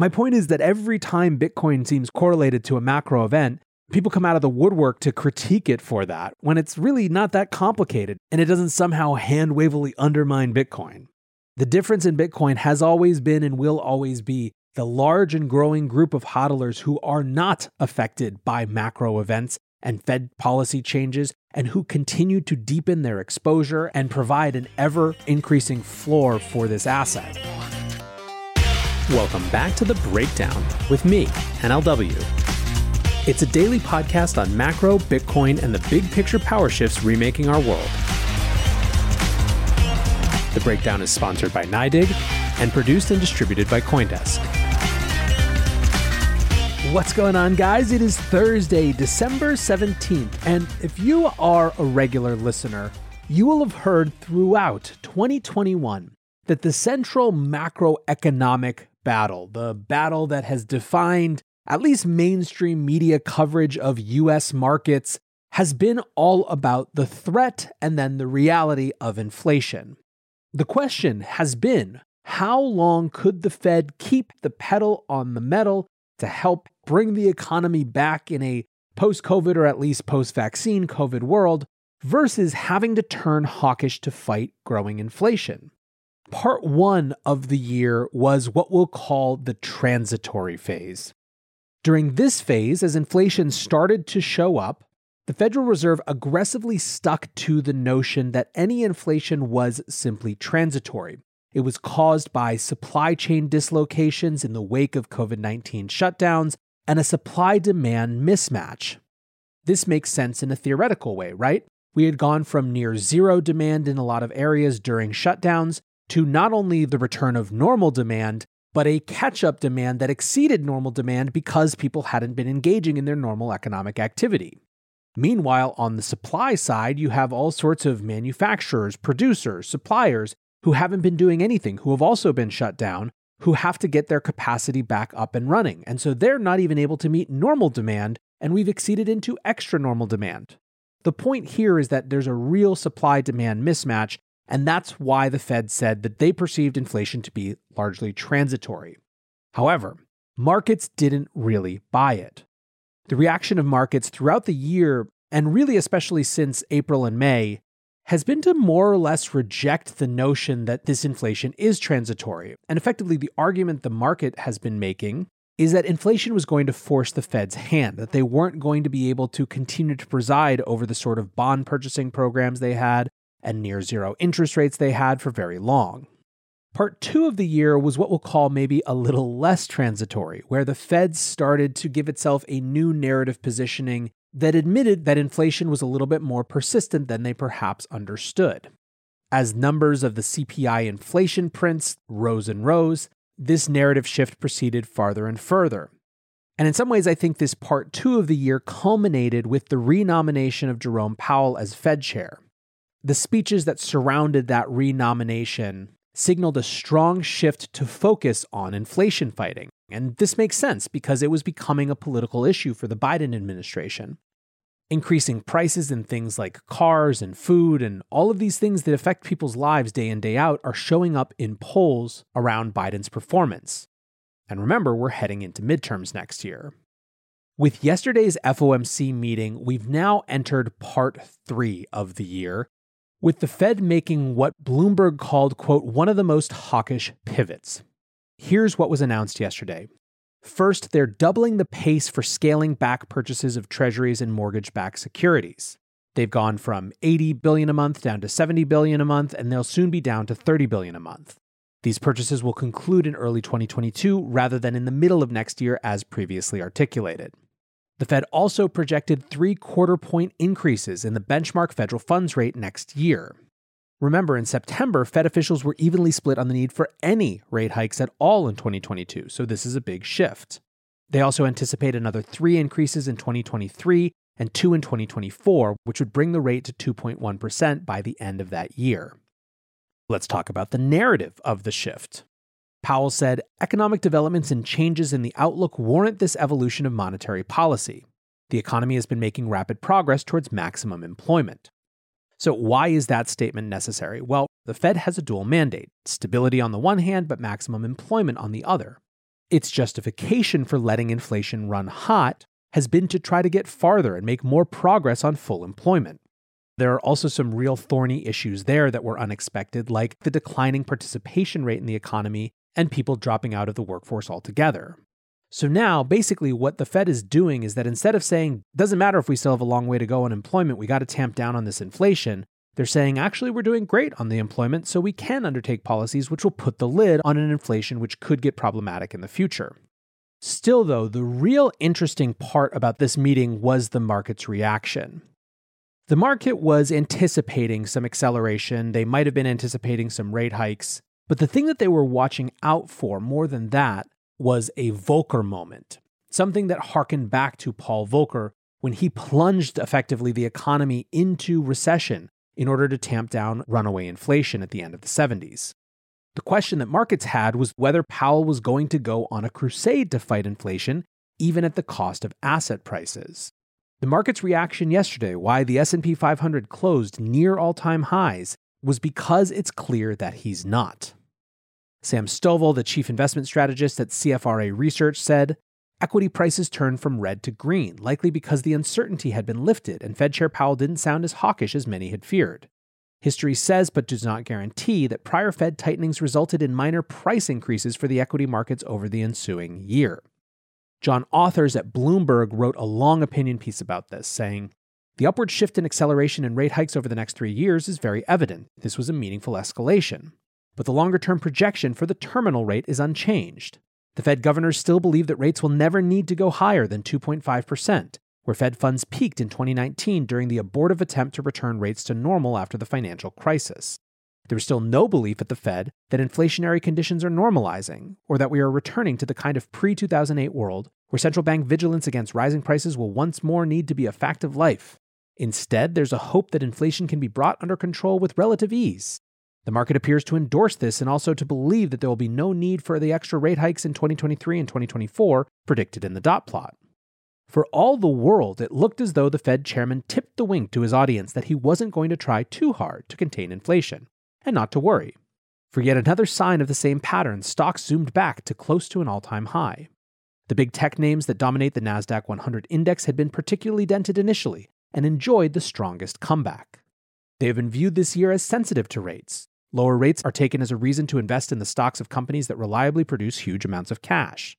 My point is that every time Bitcoin seems correlated to a macro event, people come out of the woodwork to critique it for that when it's really not that complicated and it doesn't somehow hand wavily undermine Bitcoin. The difference in Bitcoin has always been and will always be the large and growing group of hodlers who are not affected by macro events and Fed policy changes and who continue to deepen their exposure and provide an ever increasing floor for this asset. Welcome back to The Breakdown with me, NLW. It's a daily podcast on macro, Bitcoin, and the big picture power shifts remaking our world. The Breakdown is sponsored by NYDIG and produced and distributed by CoinDesk. What's going on, guys? It is Thursday, December 17th, and if you are a regular listener, you will have heard throughout 2021 that the central macroeconomic battle, the battle that has defined at least mainstream media coverage of US markets, has been all about the threat and then the reality of inflation. The question has been how long could the Fed keep the pedal on the metal to help bring the economy back in a post COVID or at least post vaccine COVID world versus having to turn hawkish to fight growing inflation. Part one of the year was what we'll call the transitory phase. During this phase, as inflation started to show up, the Federal Reserve aggressively stuck to the notion that any inflation was simply transitory. It was caused by supply chain dislocations in the wake of COVID 19 shutdowns and a supply demand mismatch. This makes sense in a theoretical way, right? We had gone from near zero demand in a lot of areas during shutdowns to not only the return of normal demand, but a catch up demand that exceeded normal demand because people hadn't been engaging in their normal economic activity. Meanwhile, on the supply side, you have all sorts of manufacturers, producers, suppliers who haven't been doing anything, who have also been shut down, who have to get their capacity back up and running. And so they're not even able to meet normal demand, and we've exceeded into extra normal demand. The point here is that there's a real supply demand mismatch, and that's why the Fed said that they perceived inflation to be largely transitory. However, markets didn't really buy it. The reaction of markets throughout the year, and really especially since April and May, has been to more or less reject the notion that this inflation is transitory. And effectively, the argument the market has been making is that inflation was going to force the Fed's hand, that they weren't going to be able to continue to preside over the sort of bond purchasing programs they had and near zero interest rates they had for very long. Part two of the year was what we'll call maybe a little less transitory, where the Fed started to give itself a new narrative positioning that admitted that inflation was a little bit more persistent than they perhaps understood. As numbers of the CPI inflation prints rose and rose, this narrative shift proceeded farther and further. And in some ways, I think this part two of the year culminated with the renomination of Jerome Powell as Fed chair. The speeches that surrounded that renomination signaled a strong shift to focus on inflation fighting. And this makes sense because it was becoming a political issue for the Biden administration. Increasing prices in things like cars and food and all of these things that affect people's lives day in, day out are showing up in polls around Biden's performance. And remember, we're heading into midterms next year. With yesterday's FOMC meeting, we've now entered part three of the year, with the Fed making what Bloomberg called, quote, one of the most hawkish pivots. Here's what was announced yesterday. First, they're doubling the pace for scaling back purchases of treasuries and mortgage-backed securities. They've gone from 80 billion a month down to 70 billion a month and they'll soon be down to 30 billion a month. These purchases will conclude in early 2022 rather than in the middle of next year as previously articulated. The Fed also projected three quarter point increases in the benchmark federal funds rate next year. Remember, in September, Fed officials were evenly split on the need for any rate hikes at all in 2022, so this is a big shift. They also anticipate another three increases in 2023 and two in 2024, which would bring the rate to 2.1% by the end of that year. Let's talk about the narrative of the shift. Powell said economic developments and changes in the outlook warrant this evolution of monetary policy. The economy has been making rapid progress towards maximum employment. So, why is that statement necessary? Well, the Fed has a dual mandate stability on the one hand, but maximum employment on the other. Its justification for letting inflation run hot has been to try to get farther and make more progress on full employment. There are also some real thorny issues there that were unexpected, like the declining participation rate in the economy and people dropping out of the workforce altogether. So now, basically, what the Fed is doing is that instead of saying, doesn't matter if we still have a long way to go on employment, we got to tamp down on this inflation, they're saying, actually, we're doing great on the employment, so we can undertake policies which will put the lid on an inflation which could get problematic in the future. Still, though, the real interesting part about this meeting was the market's reaction. The market was anticipating some acceleration, they might have been anticipating some rate hikes, but the thing that they were watching out for more than that was a Volcker moment, something that harkened back to Paul Volcker when he plunged effectively the economy into recession in order to tamp down runaway inflation at the end of the 70s. The question that markets had was whether Powell was going to go on a crusade to fight inflation even at the cost of asset prices. The market's reaction yesterday why the S&P 500 closed near all-time highs was because it's clear that he's not. Sam Stovall, the chief investment strategist at CFRA Research, said equity prices turned from red to green, likely because the uncertainty had been lifted and Fed Chair Powell didn't sound as hawkish as many had feared. History says, but does not guarantee, that prior Fed tightenings resulted in minor price increases for the equity markets over the ensuing year. John Authers at Bloomberg wrote a long opinion piece about this, saying, The upward shift in acceleration in rate hikes over the next three years is very evident. This was a meaningful escalation but the longer term projection for the terminal rate is unchanged. The Fed governors still believe that rates will never need to go higher than 2.5%, where Fed funds peaked in 2019 during the abortive attempt to return rates to normal after the financial crisis. There is still no belief at the Fed that inflationary conditions are normalizing, or that we are returning to the kind of pre 2008 world where central bank vigilance against rising prices will once more need to be a fact of life. Instead, there's a hope that inflation can be brought under control with relative ease, the market appears to endorse this and also to believe that there will be no need for the extra rate hikes in 2023 and 2024 predicted in the dot plot. For all the world, it looked as though the Fed chairman tipped the wink to his audience that he wasn't going to try too hard to contain inflation, and not to worry. For yet another sign of the same pattern, stocks zoomed back to close to an all time high. The big tech names that dominate the NASDAQ 100 index had been particularly dented initially and enjoyed the strongest comeback. They have been viewed this year as sensitive to rates, Lower rates are taken as a reason to invest in the stocks of companies that reliably produce huge amounts of cash.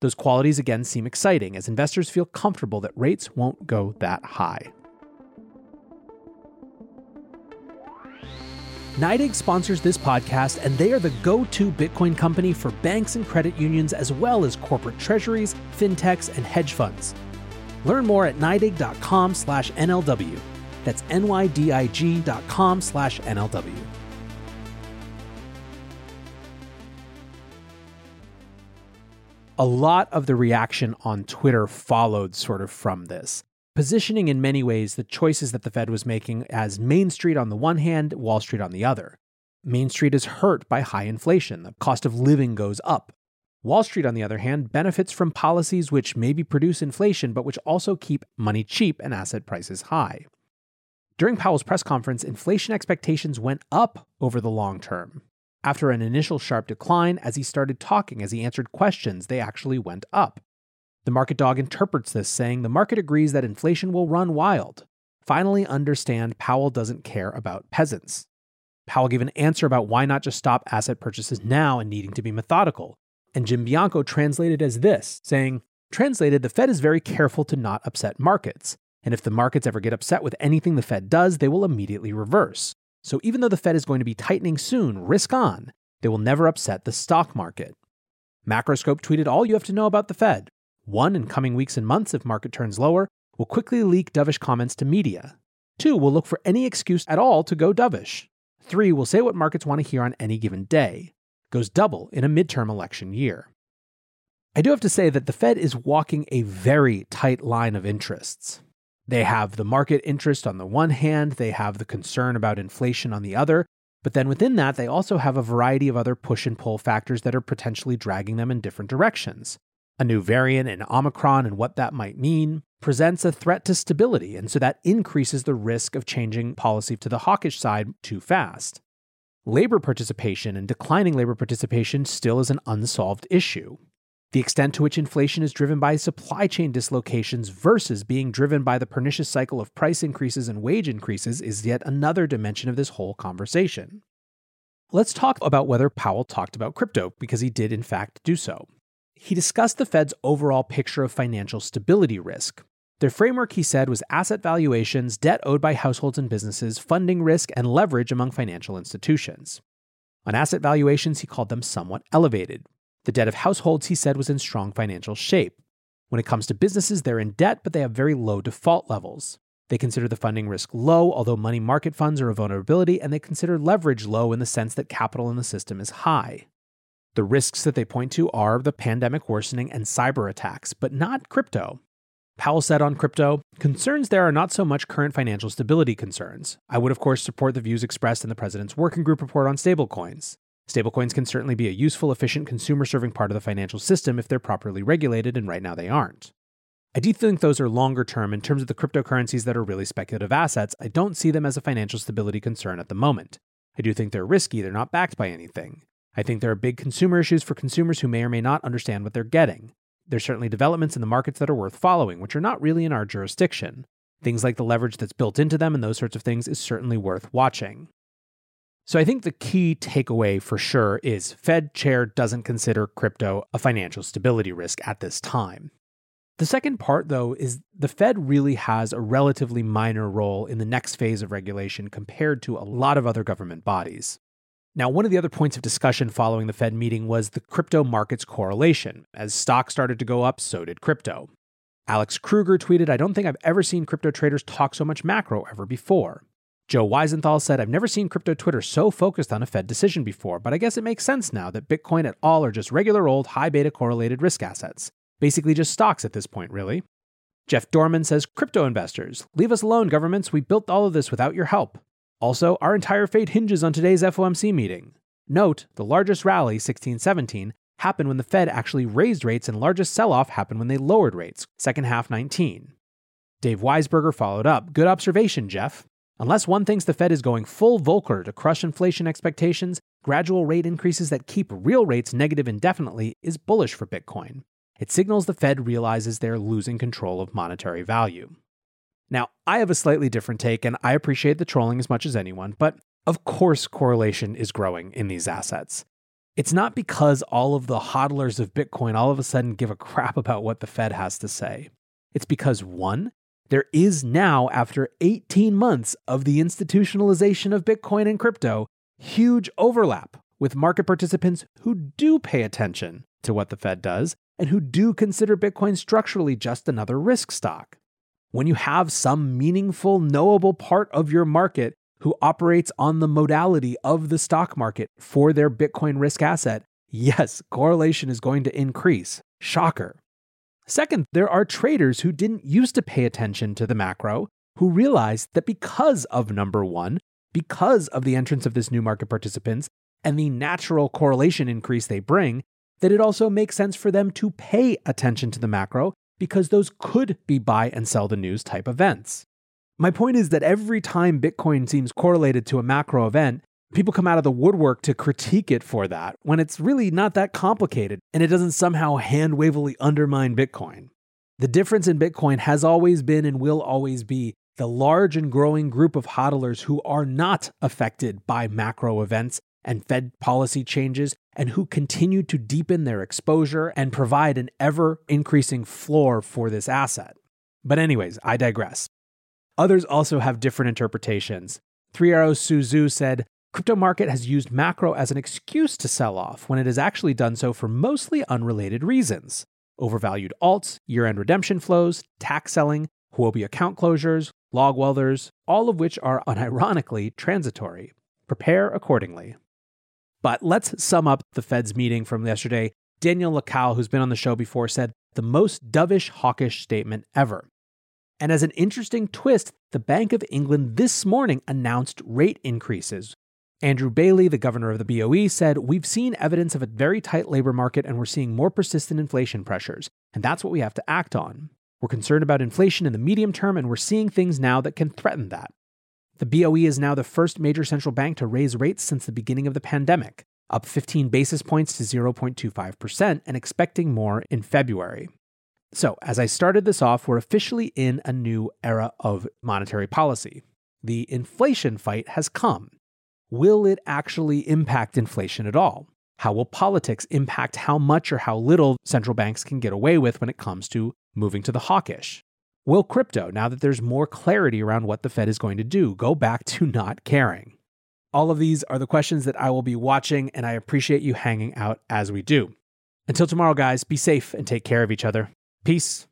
Those qualities again seem exciting as investors feel comfortable that rates won't go that high. NYDIG sponsors this podcast, and they are the go to Bitcoin company for banks and credit unions, as well as corporate treasuries, fintechs, and hedge funds. Learn more at NYDIG.com slash NLW. That's NYDIG.com slash NLW. A lot of the reaction on Twitter followed sort of from this. Positioning in many ways the choices that the Fed was making as Main Street on the one hand, Wall Street on the other. Main Street is hurt by high inflation, the cost of living goes up. Wall Street, on the other hand, benefits from policies which maybe produce inflation, but which also keep money cheap and asset prices high. During Powell's press conference, inflation expectations went up over the long term. After an initial sharp decline, as he started talking, as he answered questions, they actually went up. The market dog interprets this, saying the market agrees that inflation will run wild. Finally, understand Powell doesn't care about peasants. Powell gave an answer about why not just stop asset purchases now and needing to be methodical. And Jim Bianco translated as this, saying, Translated, the Fed is very careful to not upset markets. And if the markets ever get upset with anything the Fed does, they will immediately reverse. So even though the Fed is going to be tightening soon, risk on, they will never upset the stock market. Macroscope tweeted all you have to know about the Fed. One, in coming weeks and months, if market turns lower, will quickly leak dovish comments to media. Two, will look for any excuse at all to go dovish. Three, will say what markets want to hear on any given day. Goes double in a midterm election year. I do have to say that the Fed is walking a very tight line of interests. They have the market interest on the one hand, they have the concern about inflation on the other, but then within that, they also have a variety of other push and pull factors that are potentially dragging them in different directions. A new variant in Omicron and what that might mean presents a threat to stability, and so that increases the risk of changing policy to the hawkish side too fast. Labor participation and declining labor participation still is an unsolved issue. The extent to which inflation is driven by supply chain dislocations versus being driven by the pernicious cycle of price increases and wage increases is yet another dimension of this whole conversation. Let's talk about whether Powell talked about crypto, because he did, in fact, do so. He discussed the Fed's overall picture of financial stability risk. Their framework, he said, was asset valuations, debt owed by households and businesses, funding risk, and leverage among financial institutions. On asset valuations, he called them somewhat elevated. The debt of households, he said, was in strong financial shape. When it comes to businesses, they're in debt, but they have very low default levels. They consider the funding risk low, although money market funds are a vulnerability, and they consider leverage low in the sense that capital in the system is high. The risks that they point to are the pandemic worsening and cyber attacks, but not crypto. Powell said on crypto, concerns there are not so much current financial stability concerns. I would, of course, support the views expressed in the president's working group report on stablecoins. Stablecoins can certainly be a useful, efficient, consumer serving part of the financial system if they're properly regulated, and right now they aren't. I do think those are longer term in terms of the cryptocurrencies that are really speculative assets. I don't see them as a financial stability concern at the moment. I do think they're risky, they're not backed by anything. I think there are big consumer issues for consumers who may or may not understand what they're getting. There's certainly developments in the markets that are worth following, which are not really in our jurisdiction. Things like the leverage that's built into them and those sorts of things is certainly worth watching. So I think the key takeaway for sure is Fed chair doesn't consider crypto a financial stability risk at this time. The second part, though, is the Fed really has a relatively minor role in the next phase of regulation compared to a lot of other government bodies. Now, one of the other points of discussion following the Fed meeting was the crypto market's correlation. As stocks started to go up, so did crypto. Alex Kruger tweeted, I don't think I've ever seen crypto traders talk so much macro ever before. Joe Weisenthal said, I've never seen crypto Twitter so focused on a Fed decision before, but I guess it makes sense now that Bitcoin at all are just regular old high beta correlated risk assets. Basically just stocks at this point, really. Jeff Dorman says, Crypto investors, leave us alone, governments. We built all of this without your help. Also, our entire fate hinges on today's FOMC meeting. Note, the largest rally, 1617, happened when the Fed actually raised rates, and largest sell off happened when they lowered rates, second half 19. Dave Weisberger followed up, Good observation, Jeff. Unless one thinks the Fed is going full Volcker to crush inflation expectations, gradual rate increases that keep real rates negative indefinitely is bullish for Bitcoin. It signals the Fed realizes they're losing control of monetary value. Now, I have a slightly different take, and I appreciate the trolling as much as anyone, but of course, correlation is growing in these assets. It's not because all of the hodlers of Bitcoin all of a sudden give a crap about what the Fed has to say. It's because, one, there is now, after 18 months of the institutionalization of Bitcoin and crypto, huge overlap with market participants who do pay attention to what the Fed does and who do consider Bitcoin structurally just another risk stock. When you have some meaningful, knowable part of your market who operates on the modality of the stock market for their Bitcoin risk asset, yes, correlation is going to increase. Shocker. Second, there are traders who didn't used to pay attention to the macro who realized that because of number one, because of the entrance of this new market participants and the natural correlation increase they bring, that it also makes sense for them to pay attention to the macro because those could be buy and sell the news type events. My point is that every time Bitcoin seems correlated to a macro event, people come out of the woodwork to critique it for that when it's really not that complicated and it doesn't somehow hand wavily undermine Bitcoin. The difference in Bitcoin has always been and will always be the large and growing group of hodlers who are not affected by macro events and Fed policy changes and who continue to deepen their exposure and provide an ever increasing floor for this asset. But, anyways, I digress. Others also have different interpretations. Three Arrows Su Zhu said, Crypto market has used macro as an excuse to sell off when it has actually done so for mostly unrelated reasons. Overvalued alts, year end redemption flows, tax selling, Huobi account closures, log welders, all of which are unironically transitory. Prepare accordingly. But let's sum up the Fed's meeting from yesterday. Daniel Lacalle, who's been on the show before, said the most dovish, hawkish statement ever. And as an interesting twist, the Bank of England this morning announced rate increases, Andrew Bailey, the governor of the BOE, said, We've seen evidence of a very tight labor market and we're seeing more persistent inflation pressures, and that's what we have to act on. We're concerned about inflation in the medium term, and we're seeing things now that can threaten that. The BOE is now the first major central bank to raise rates since the beginning of the pandemic. up 15 basis points to 0.25%, and expecting more in February. So, as I started this off, we're officially in a new era of monetary policy. The inflation fight has come. Will it actually impact inflation at all? How will politics impact how much or how little central banks can get away with when it comes to moving to the hawkish? Will crypto, now that there's more clarity around what the Fed is going to do, go back to not caring? All of these are the questions that I will be watching, and I appreciate you hanging out as we do. Until tomorrow, guys, be safe and take care of each other. Peace